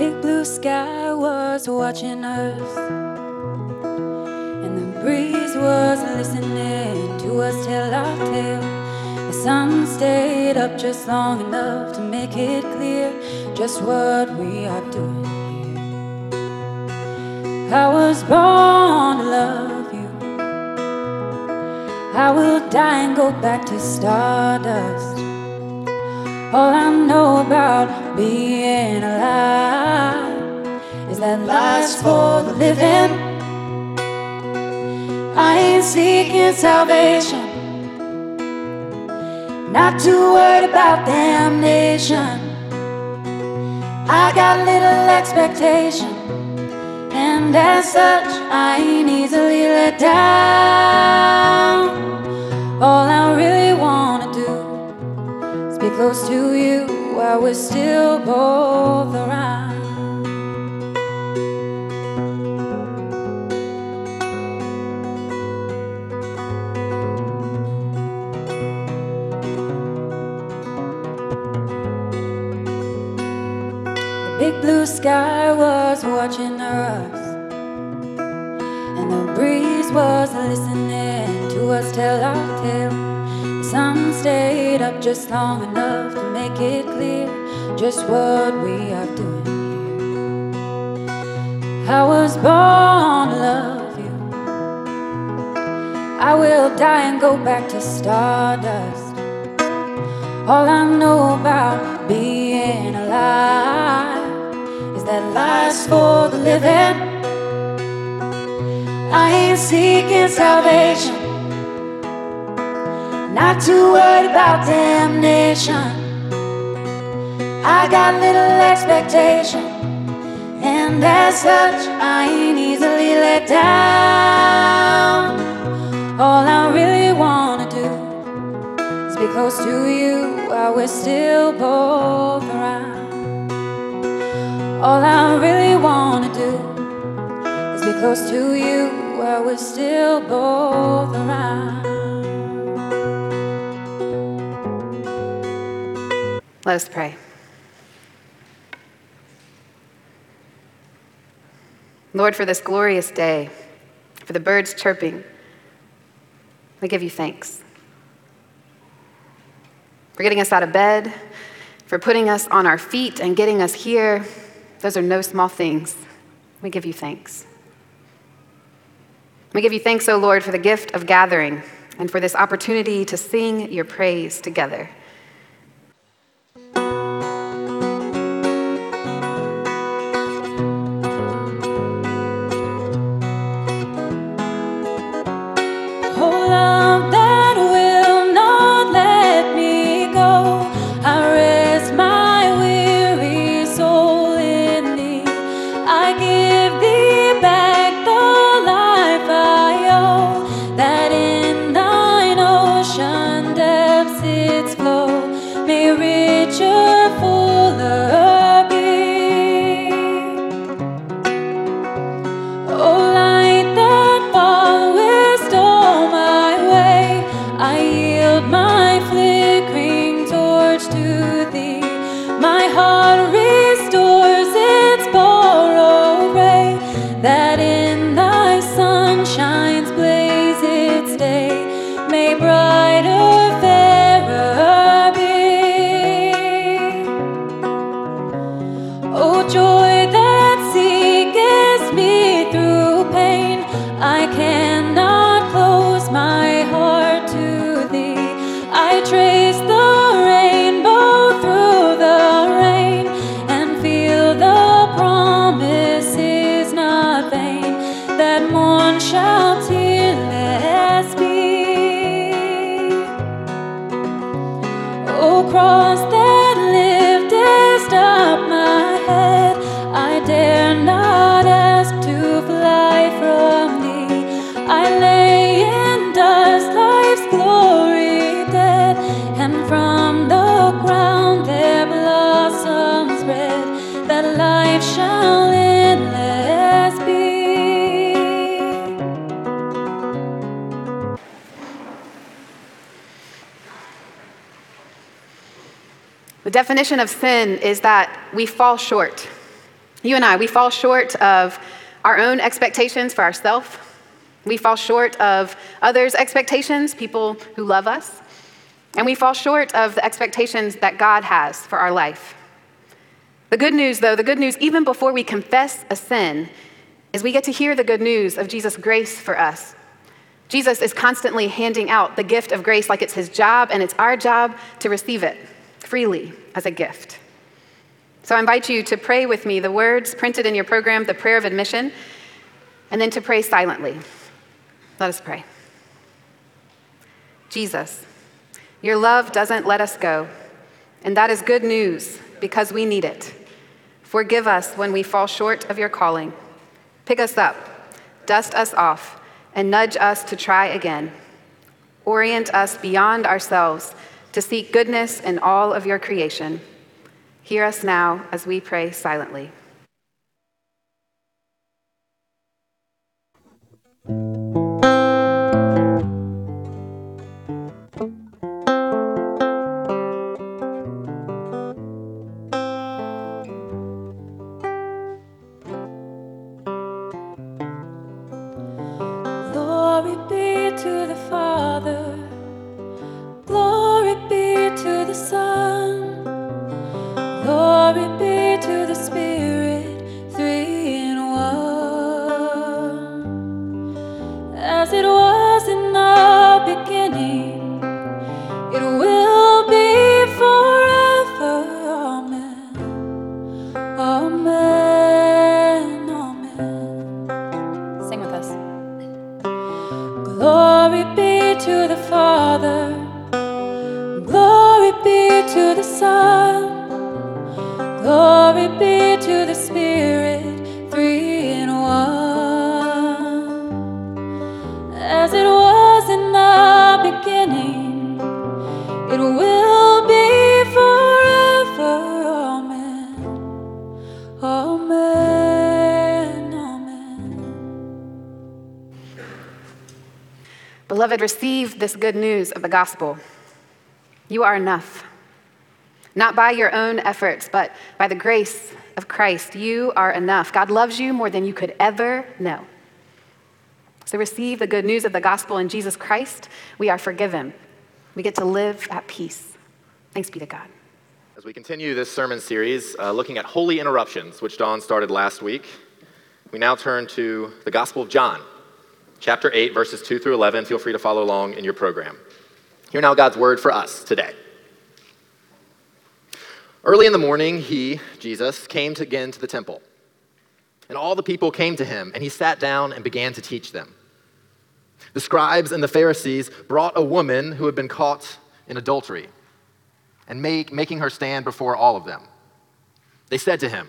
Big blue sky was watching us, and the breeze was listening to us tell our tale. The sun stayed up just long enough to make it clear just what we are doing here. I was born to love you. I will die and go back to stardust. All I know about being alive is that life's for the living. I ain't seeking salvation, not too worried about damnation. I got little expectation, and as such, I ain't easily let down. All I really wanna do is be close to you while we're still both around. Blue sky was watching us, and the breeze was listening to us tell our tale. The sun stayed up just long enough to make it clear just what we are doing here. I was born to love you. I will die and go back to stardust. All I know about being alive that life's for the living. I ain't seeking salvation not too worried about damnation. I got little expectation, and as such, I ain't easily let down. All I really wanna do is be close to you while we're still both around. All I really wanna do is be close to you while we're still both around. Let us pray. Lord, for this glorious day, for the birds chirping, we give you thanks. For getting us out of bed, for putting us on our feet and getting us here, those are no small things. We give you thanks. We give you thanks, O Lord, for the gift of gathering and for this opportunity to sing your praise together. Its flow. May richer, fuller definition of sin is that we fall short. You and I, we fall short of our own expectations for ourselves. We fall short of others' expectations, people who love us. And we fall short of the expectations that God has for our life. The good news, though, the good news, even before we confess a sin, is we get to hear the good news of Jesus' grace for us. Jesus is constantly handing out the gift of grace like it's his job, and it's our job to receive it freely as a gift. So I invite you to pray with me the words printed in your program, the prayer of admission, and then to pray silently. Let us pray. Jesus, your love doesn't let us go, and that is good news because we need it. Forgive us when we fall short of your calling. Pick us up, dust us off, and nudge us to try again. Orient us beyond ourselves to seek goodness in all of your creation. Hear us now as we pray silently. Beloved, receive this good news of the gospel. You are enough. Not by your own efforts, but by the grace of Christ. You are enough. God loves you more than you could ever know. So receive the good news of the gospel in Jesus Christ. We are forgiven. We get to live at peace. Thanks be to God. As we continue this sermon series, uh, looking at holy interruptions, which Dawn started last week, we now turn to the Gospel of John chapter 8, verses 2 through 11. Feel free to follow along in your program. Hear now God's word for us today. Early in the morning, he, Jesus, came to, again to the temple. And all the people came to him, and he sat down and began to teach them. The scribes and the Pharisees brought a woman who had been caught in adultery and make, making her stand before all of them. They said to him,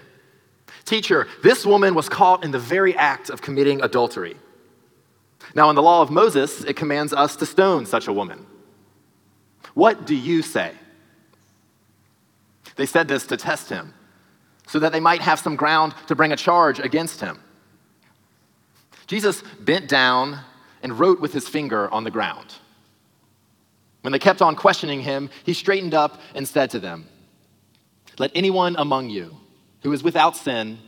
Teacher, this woman was caught in the very act of committing adultery. Now, in the law of Moses, it commands us to stone such a woman. What do you say? They said this to test him, so that they might have some ground to bring a charge against him. Jesus bent down and wrote with his finger on the ground. When they kept on questioning him, he straightened up and said to them, Let anyone among you who is without sin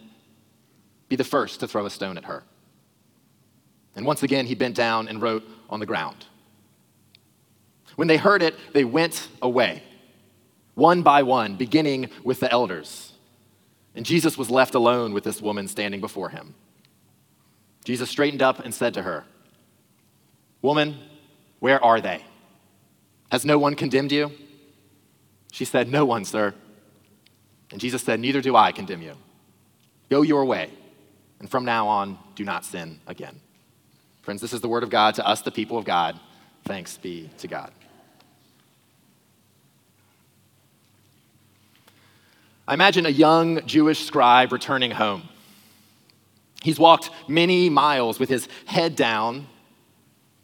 be the first to throw a stone at her. And once again, he bent down and wrote on the ground. When they heard it, they went away, one by one, beginning with the elders. And Jesus was left alone with this woman standing before him. Jesus straightened up and said to her, Woman, where are they? Has no one condemned you? She said, No one, sir. And Jesus said, Neither do I condemn you. Go your way, and from now on, do not sin again. Friends, this is the word of God to us, the people of God. Thanks be to God. I imagine a young Jewish scribe returning home. He's walked many miles with his head down,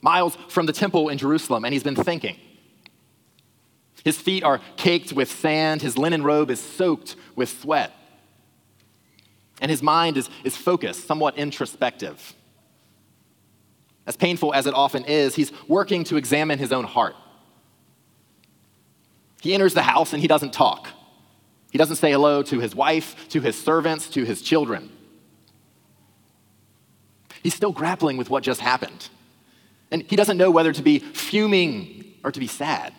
miles from the temple in Jerusalem, and he's been thinking. His feet are caked with sand, his linen robe is soaked with sweat, and his mind is, is focused, somewhat introspective. As painful as it often is, he's working to examine his own heart. He enters the house and he doesn't talk. He doesn't say hello to his wife, to his servants, to his children. He's still grappling with what just happened. And he doesn't know whether to be fuming or to be sad,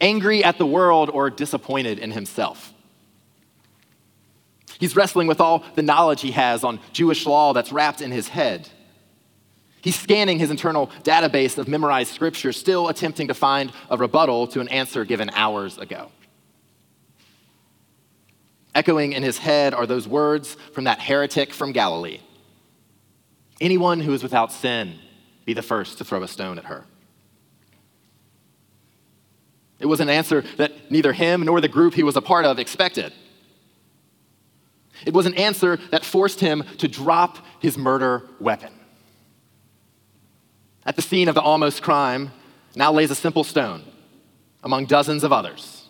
angry at the world or disappointed in himself. He's wrestling with all the knowledge he has on Jewish law that's wrapped in his head. He's scanning his internal database of memorized scripture, still attempting to find a rebuttal to an answer given hours ago. Echoing in his head are those words from that heretic from Galilee Anyone who is without sin, be the first to throw a stone at her. It was an answer that neither him nor the group he was a part of expected. It was an answer that forced him to drop his murder weapon. At the scene of the almost crime now lays a simple stone among dozens of others.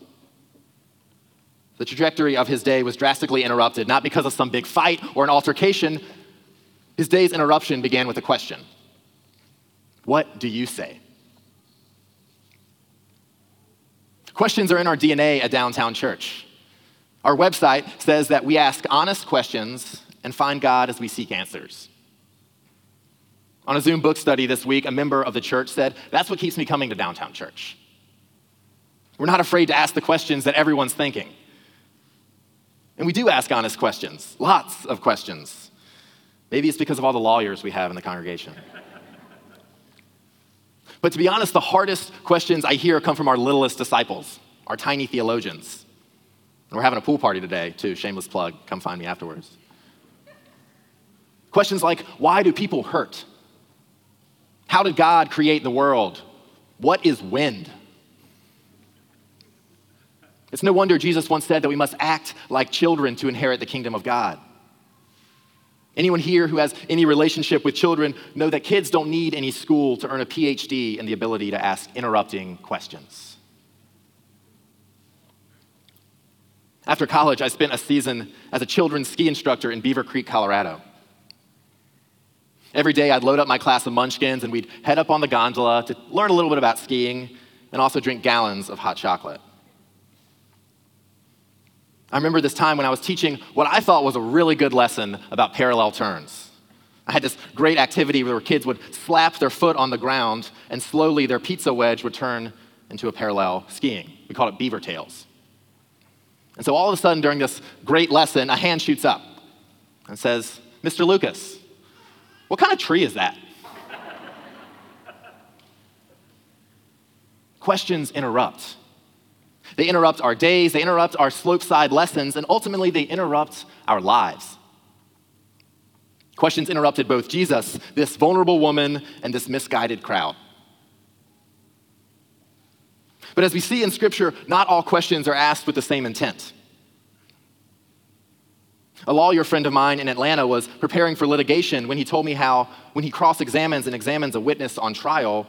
The trajectory of his day was drastically interrupted, not because of some big fight or an altercation. His day's interruption began with a question What do you say? Questions are in our DNA at Downtown Church. Our website says that we ask honest questions and find God as we seek answers. On a Zoom book study this week, a member of the church said, That's what keeps me coming to downtown church. We're not afraid to ask the questions that everyone's thinking. And we do ask honest questions, lots of questions. Maybe it's because of all the lawyers we have in the congregation. But to be honest, the hardest questions I hear come from our littlest disciples, our tiny theologians. And we're having a pool party today, too. Shameless plug. Come find me afterwards. Questions like why do people hurt? How did God create the world? What is wind? It's no wonder Jesus once said that we must act like children to inherit the kingdom of God. Anyone here who has any relationship with children know that kids don't need any school to earn a PhD in the ability to ask interrupting questions. After college, I spent a season as a children's ski instructor in Beaver Creek, Colorado. Every day, I'd load up my class of munchkins and we'd head up on the gondola to learn a little bit about skiing and also drink gallons of hot chocolate. I remember this time when I was teaching what I thought was a really good lesson about parallel turns. I had this great activity where kids would slap their foot on the ground and slowly their pizza wedge would turn into a parallel skiing. We called it beaver tails. And so all of a sudden during this great lesson, a hand shoots up and says, Mr. Lucas, what kind of tree is that? Questions interrupt. They interrupt our days, they interrupt our slopeside lessons, and ultimately they interrupt our lives. Questions interrupted both Jesus, this vulnerable woman, and this misguided crowd. But as we see in Scripture, not all questions are asked with the same intent. A lawyer friend of mine in Atlanta was preparing for litigation when he told me how, when he cross examines and examines a witness on trial,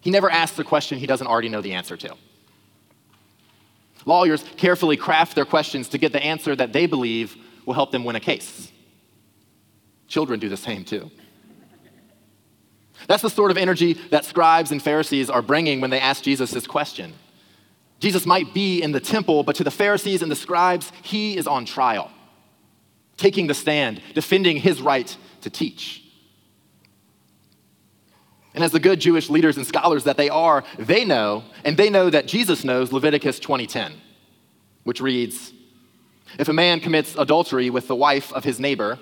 he never asks a question he doesn't already know the answer to. Lawyers carefully craft their questions to get the answer that they believe will help them win a case. Children do the same too. That's the sort of energy that scribes and Pharisees are bringing when they ask Jesus this question. Jesus might be in the temple, but to the Pharisees and the scribes, he is on trial taking the stand, defending his right to teach. And as the good Jewish leaders and scholars that they are, they know, and they know that Jesus knows Leviticus 20:10, which reads, If a man commits adultery with the wife of his neighbor,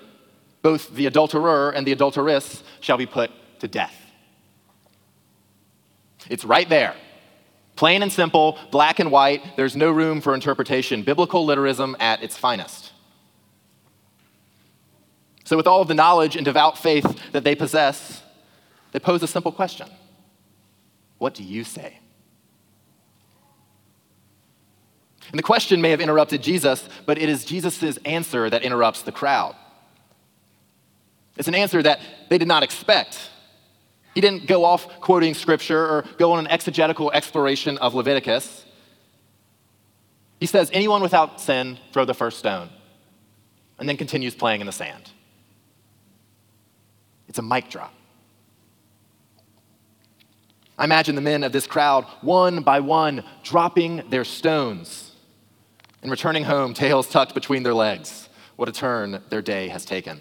both the adulterer and the adulteress shall be put to death. It's right there. Plain and simple, black and white, there's no room for interpretation. Biblical literalism at its finest. So, with all of the knowledge and devout faith that they possess, they pose a simple question What do you say? And the question may have interrupted Jesus, but it is Jesus' answer that interrupts the crowd. It's an answer that they did not expect. He didn't go off quoting scripture or go on an exegetical exploration of Leviticus. He says, Anyone without sin, throw the first stone, and then continues playing in the sand. It's a mic drop. I imagine the men of this crowd, one by one, dropping their stones and returning home, tails tucked between their legs. What a turn their day has taken.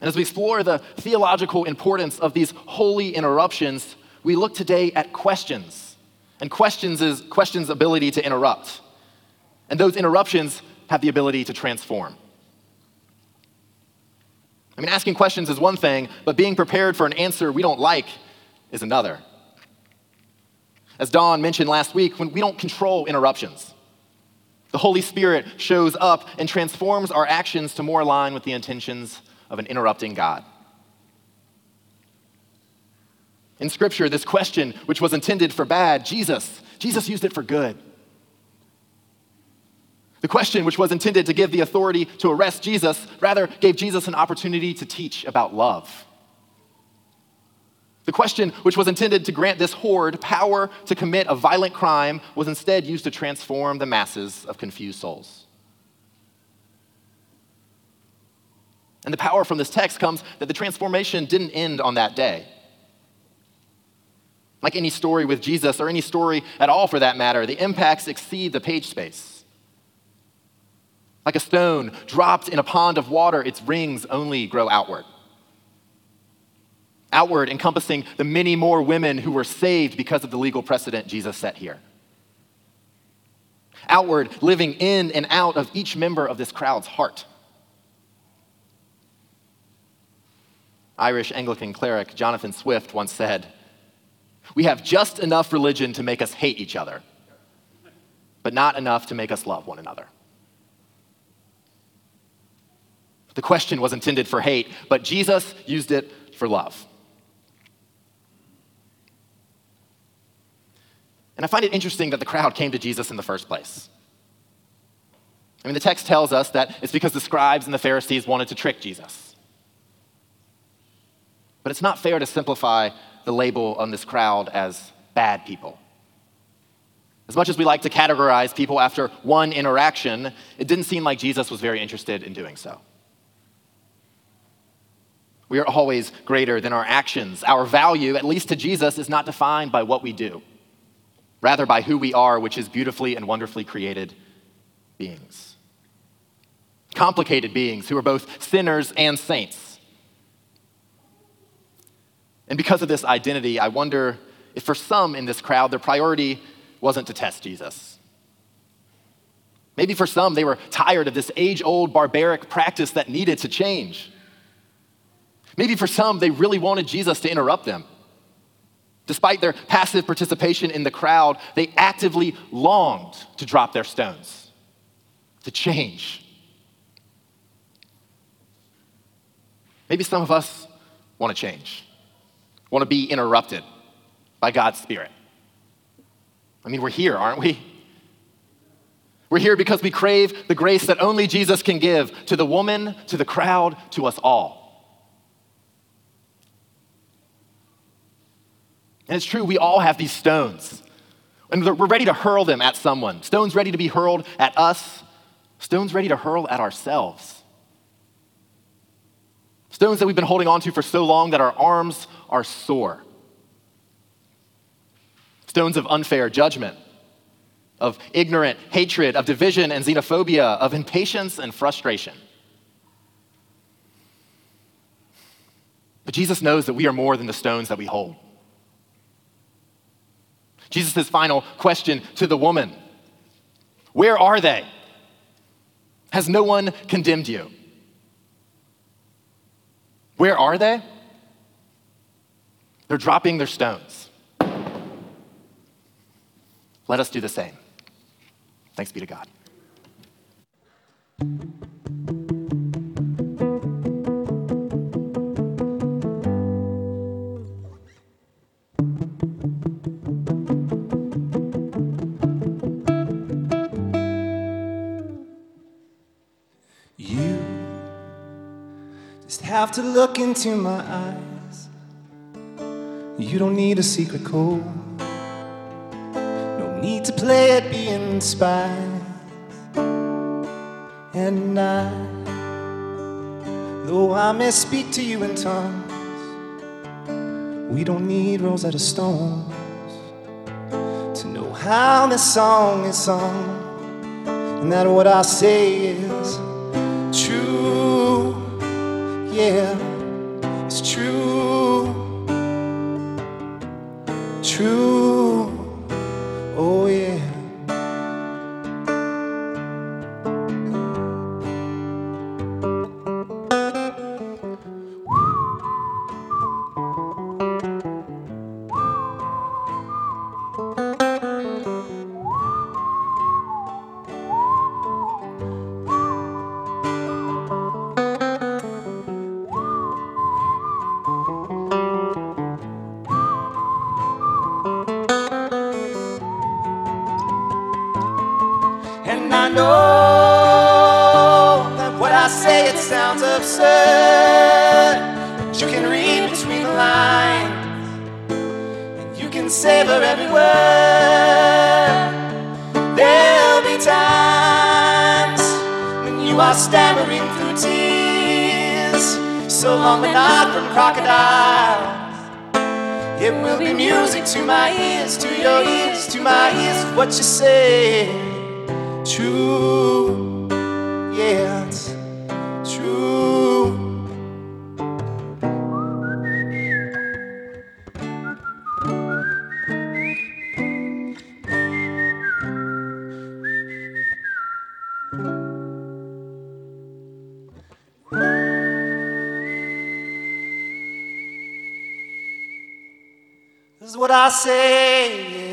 And as we explore the theological importance of these holy interruptions, we look today at questions. And questions is questions' ability to interrupt. And those interruptions have the ability to transform. I mean, asking questions is one thing, but being prepared for an answer we don't like is another. As Don mentioned last week, when we don't control interruptions, the Holy Spirit shows up and transforms our actions to more align with the intentions of an interrupting God. In Scripture, this question, which was intended for bad, Jesus, Jesus used it for good. The question, which was intended to give the authority to arrest Jesus, rather gave Jesus an opportunity to teach about love. The question, which was intended to grant this horde power to commit a violent crime, was instead used to transform the masses of confused souls. And the power from this text comes that the transformation didn't end on that day. Like any story with Jesus, or any story at all for that matter, the impacts exceed the page space. Like a stone dropped in a pond of water, its rings only grow outward. Outward, encompassing the many more women who were saved because of the legal precedent Jesus set here. Outward, living in and out of each member of this crowd's heart. Irish Anglican cleric Jonathan Swift once said, We have just enough religion to make us hate each other, but not enough to make us love one another. The question was intended for hate, but Jesus used it for love. And I find it interesting that the crowd came to Jesus in the first place. I mean, the text tells us that it's because the scribes and the Pharisees wanted to trick Jesus. But it's not fair to simplify the label on this crowd as bad people. As much as we like to categorize people after one interaction, it didn't seem like Jesus was very interested in doing so. We are always greater than our actions. Our value, at least to Jesus, is not defined by what we do, rather by who we are, which is beautifully and wonderfully created beings. Complicated beings who are both sinners and saints and because of this identity, I wonder if for some in this crowd, their priority wasn't to test Jesus. Maybe for some, they were tired of this age old barbaric practice that needed to change. Maybe for some, they really wanted Jesus to interrupt them. Despite their passive participation in the crowd, they actively longed to drop their stones, to change. Maybe some of us want to change want to be interrupted by God's Spirit. I mean, we're here, aren't we? We're here because we crave the grace that only Jesus can give to the woman, to the crowd, to us all. And it's true, we all have these stones. And we're ready to hurl them at someone. Stones ready to be hurled at us, stones ready to hurl at ourselves. Stones that we've been holding on to for so long that our arms are sore. Stones of unfair judgment, of ignorant hatred, of division and xenophobia, of impatience and frustration. But Jesus knows that we are more than the stones that we hold. Jesus' final question to the woman Where are they? Has no one condemned you? Where are they? They're dropping their stones. Let us do the same. Thanks be to God. Have to look into my eyes. You don't need a secret code. No need to play at being spies. And I, though I may speak to you in tongues, we don't need Rosetta Stones to know how this song is sung. And that what I say is. Yeah, What you say, true, yeah, it's true. This is what I say.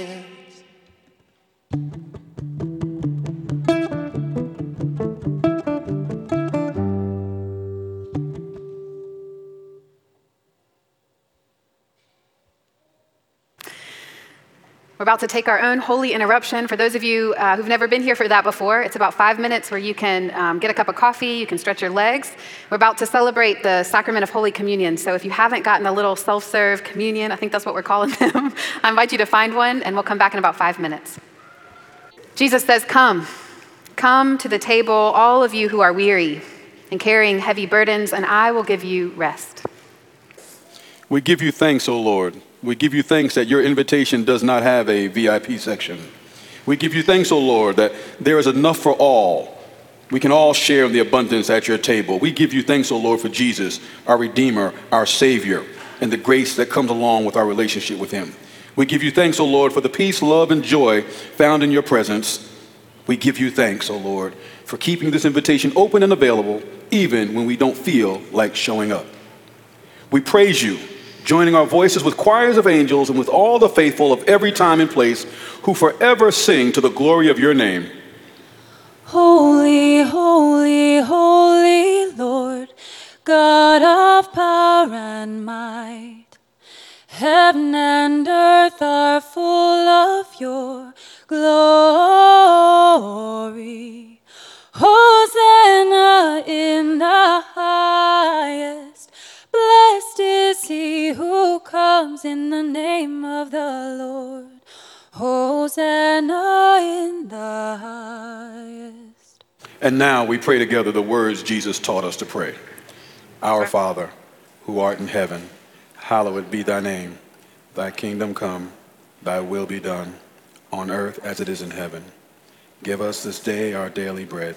About to take our own holy interruption. For those of you uh, who've never been here for that before, it's about five minutes where you can um, get a cup of coffee, you can stretch your legs. We're about to celebrate the sacrament of Holy Communion. So if you haven't gotten a little self serve communion, I think that's what we're calling them, I invite you to find one, and we'll come back in about five minutes. Jesus says, Come, come to the table, all of you who are weary and carrying heavy burdens, and I will give you rest. We give you thanks, O Lord. We give you thanks that your invitation does not have a VIP section. We give you thanks, O Lord, that there is enough for all. We can all share in the abundance at your table. We give you thanks, O Lord, for Jesus, our Redeemer, our Savior, and the grace that comes along with our relationship with Him. We give you thanks, O Lord, for the peace, love, and joy found in your presence. We give you thanks, O Lord, for keeping this invitation open and available, even when we don't feel like showing up. We praise you, joining our voices with choirs of angels and with all the faithful of every time and place who forever sing to the glory of your name. Holy, holy, holy Lord, God of power and might. Heaven and earth are full of your glory. Hosanna comes in the name of the Lord. Hosanna in the highest. And now we pray together the words Jesus taught us to pray. Our Father, who art in heaven, hallowed be thy name. Thy kingdom come, thy will be done, on earth as it is in heaven. Give us this day our daily bread,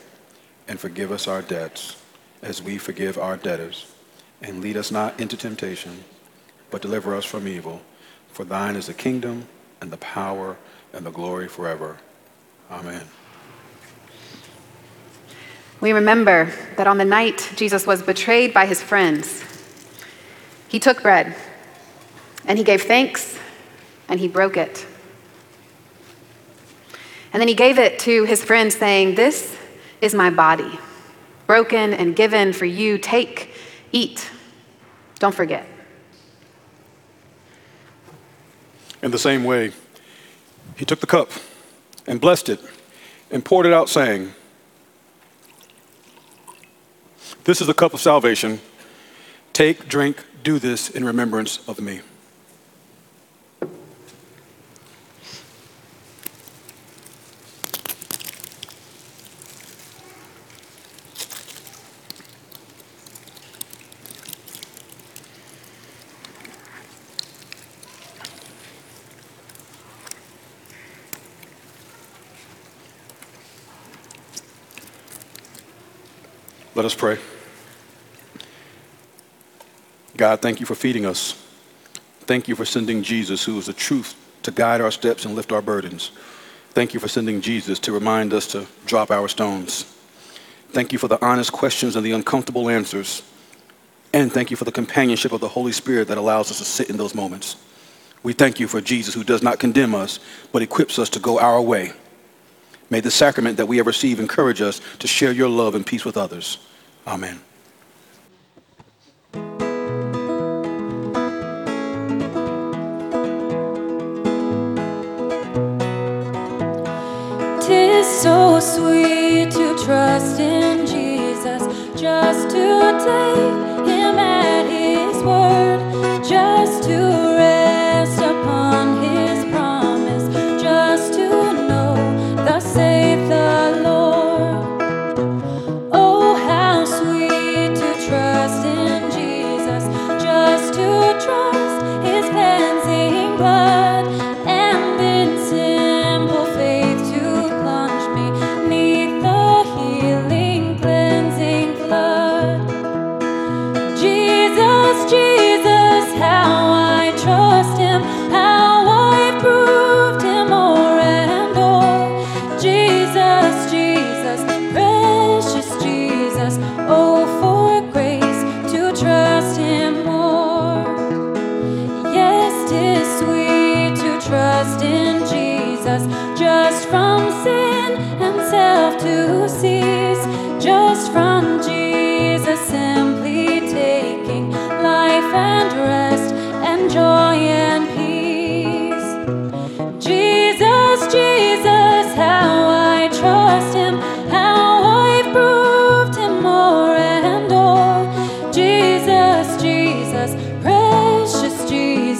and forgive us our debts, as we forgive our debtors. And lead us not into temptation, but deliver us from evil. For thine is the kingdom, and the power, and the glory forever. Amen. We remember that on the night Jesus was betrayed by his friends, he took bread and he gave thanks and he broke it. And then he gave it to his friends, saying, This is my body, broken and given for you. Take, eat. Don't forget. In the same way, he took the cup and blessed it and poured it out, saying, This is the cup of salvation. Take, drink, do this in remembrance of me. Let us pray. God, thank you for feeding us. Thank you for sending Jesus, who is the truth, to guide our steps and lift our burdens. Thank you for sending Jesus to remind us to drop our stones. Thank you for the honest questions and the uncomfortable answers. And thank you for the companionship of the Holy Spirit that allows us to sit in those moments. We thank you for Jesus, who does not condemn us, but equips us to go our way. May the sacrament that we have received encourage us to share your love and peace with others. Amen. Tis so sweet to trust in Jesus, just to take him at his word, just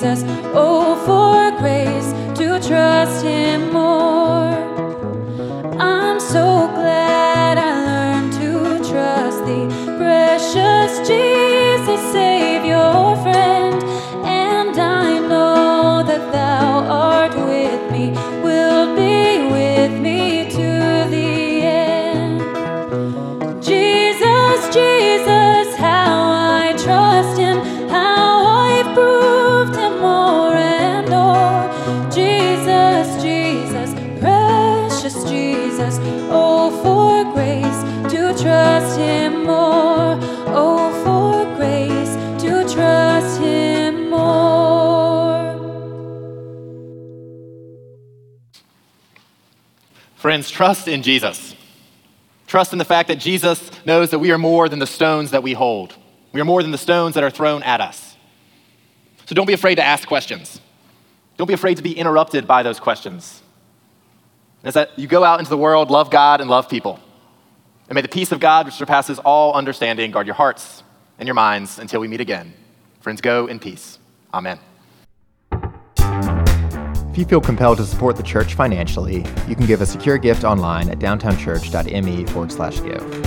Jesus, oh, for grace to trust him more. Trust in Jesus. Trust in the fact that Jesus knows that we are more than the stones that we hold. We are more than the stones that are thrown at us. So don't be afraid to ask questions. Don't be afraid to be interrupted by those questions. As that you go out into the world, love God and love people. And may the peace of God, which surpasses all understanding, guard your hearts and your minds until we meet again. Friends, go in peace. Amen. If you feel compelled to support the church financially, you can give a secure gift online at downtownchurch.me forward slash give.